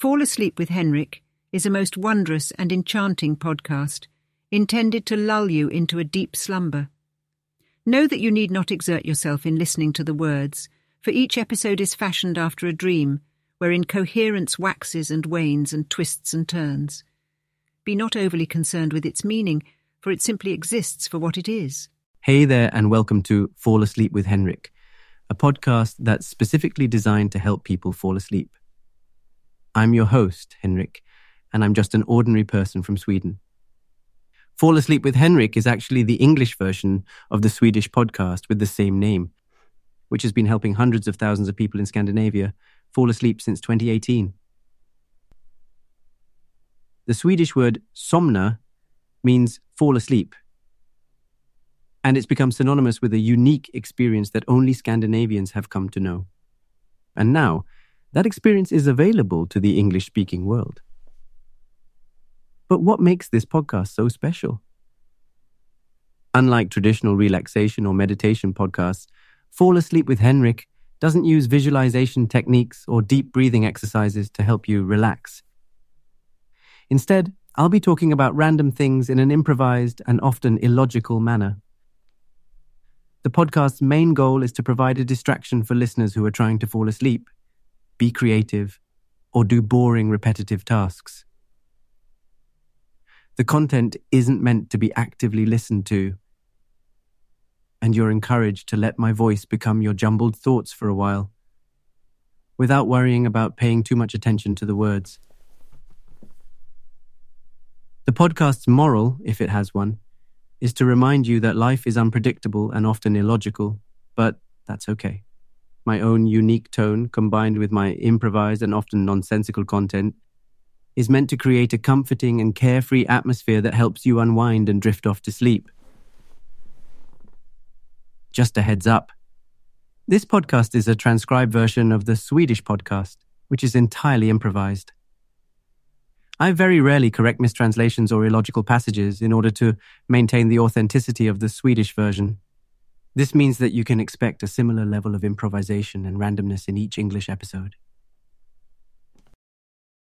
Fall Asleep with Henrik is a most wondrous and enchanting podcast intended to lull you into a deep slumber. Know that you need not exert yourself in listening to the words, for each episode is fashioned after a dream, wherein coherence waxes and wanes and twists and turns. Be not overly concerned with its meaning, for it simply exists for what it is. Hey there, and welcome to Fall Asleep with Henrik, a podcast that's specifically designed to help people fall asleep. I'm your host, Henrik, and I'm just an ordinary person from Sweden. Fall Asleep with Henrik is actually the English version of the Swedish podcast with the same name, which has been helping hundreds of thousands of people in Scandinavia fall asleep since 2018. The Swedish word somna means fall asleep, and it's become synonymous with a unique experience that only Scandinavians have come to know. And now, that experience is available to the English speaking world. But what makes this podcast so special? Unlike traditional relaxation or meditation podcasts, Fall Asleep with Henrik doesn't use visualization techniques or deep breathing exercises to help you relax. Instead, I'll be talking about random things in an improvised and often illogical manner. The podcast's main goal is to provide a distraction for listeners who are trying to fall asleep, be creative, or do boring repetitive tasks. The content isn't meant to be actively listened to. And you're encouraged to let my voice become your jumbled thoughts for a while, without worrying about paying too much attention to the words. The podcast's moral, if it has one, is to remind you that life is unpredictable and often illogical, but that's okay. My own unique tone, combined with my improvised and often nonsensical content, is meant to create a comforting and carefree atmosphere that helps you unwind and drift off to sleep. Just a heads up. This podcast is a transcribed version of the Swedish podcast, which is entirely improvised. I very rarely correct mistranslations or illogical passages in order to maintain the authenticity of the Swedish version. This means that you can expect a similar level of improvisation and randomness in each English episode.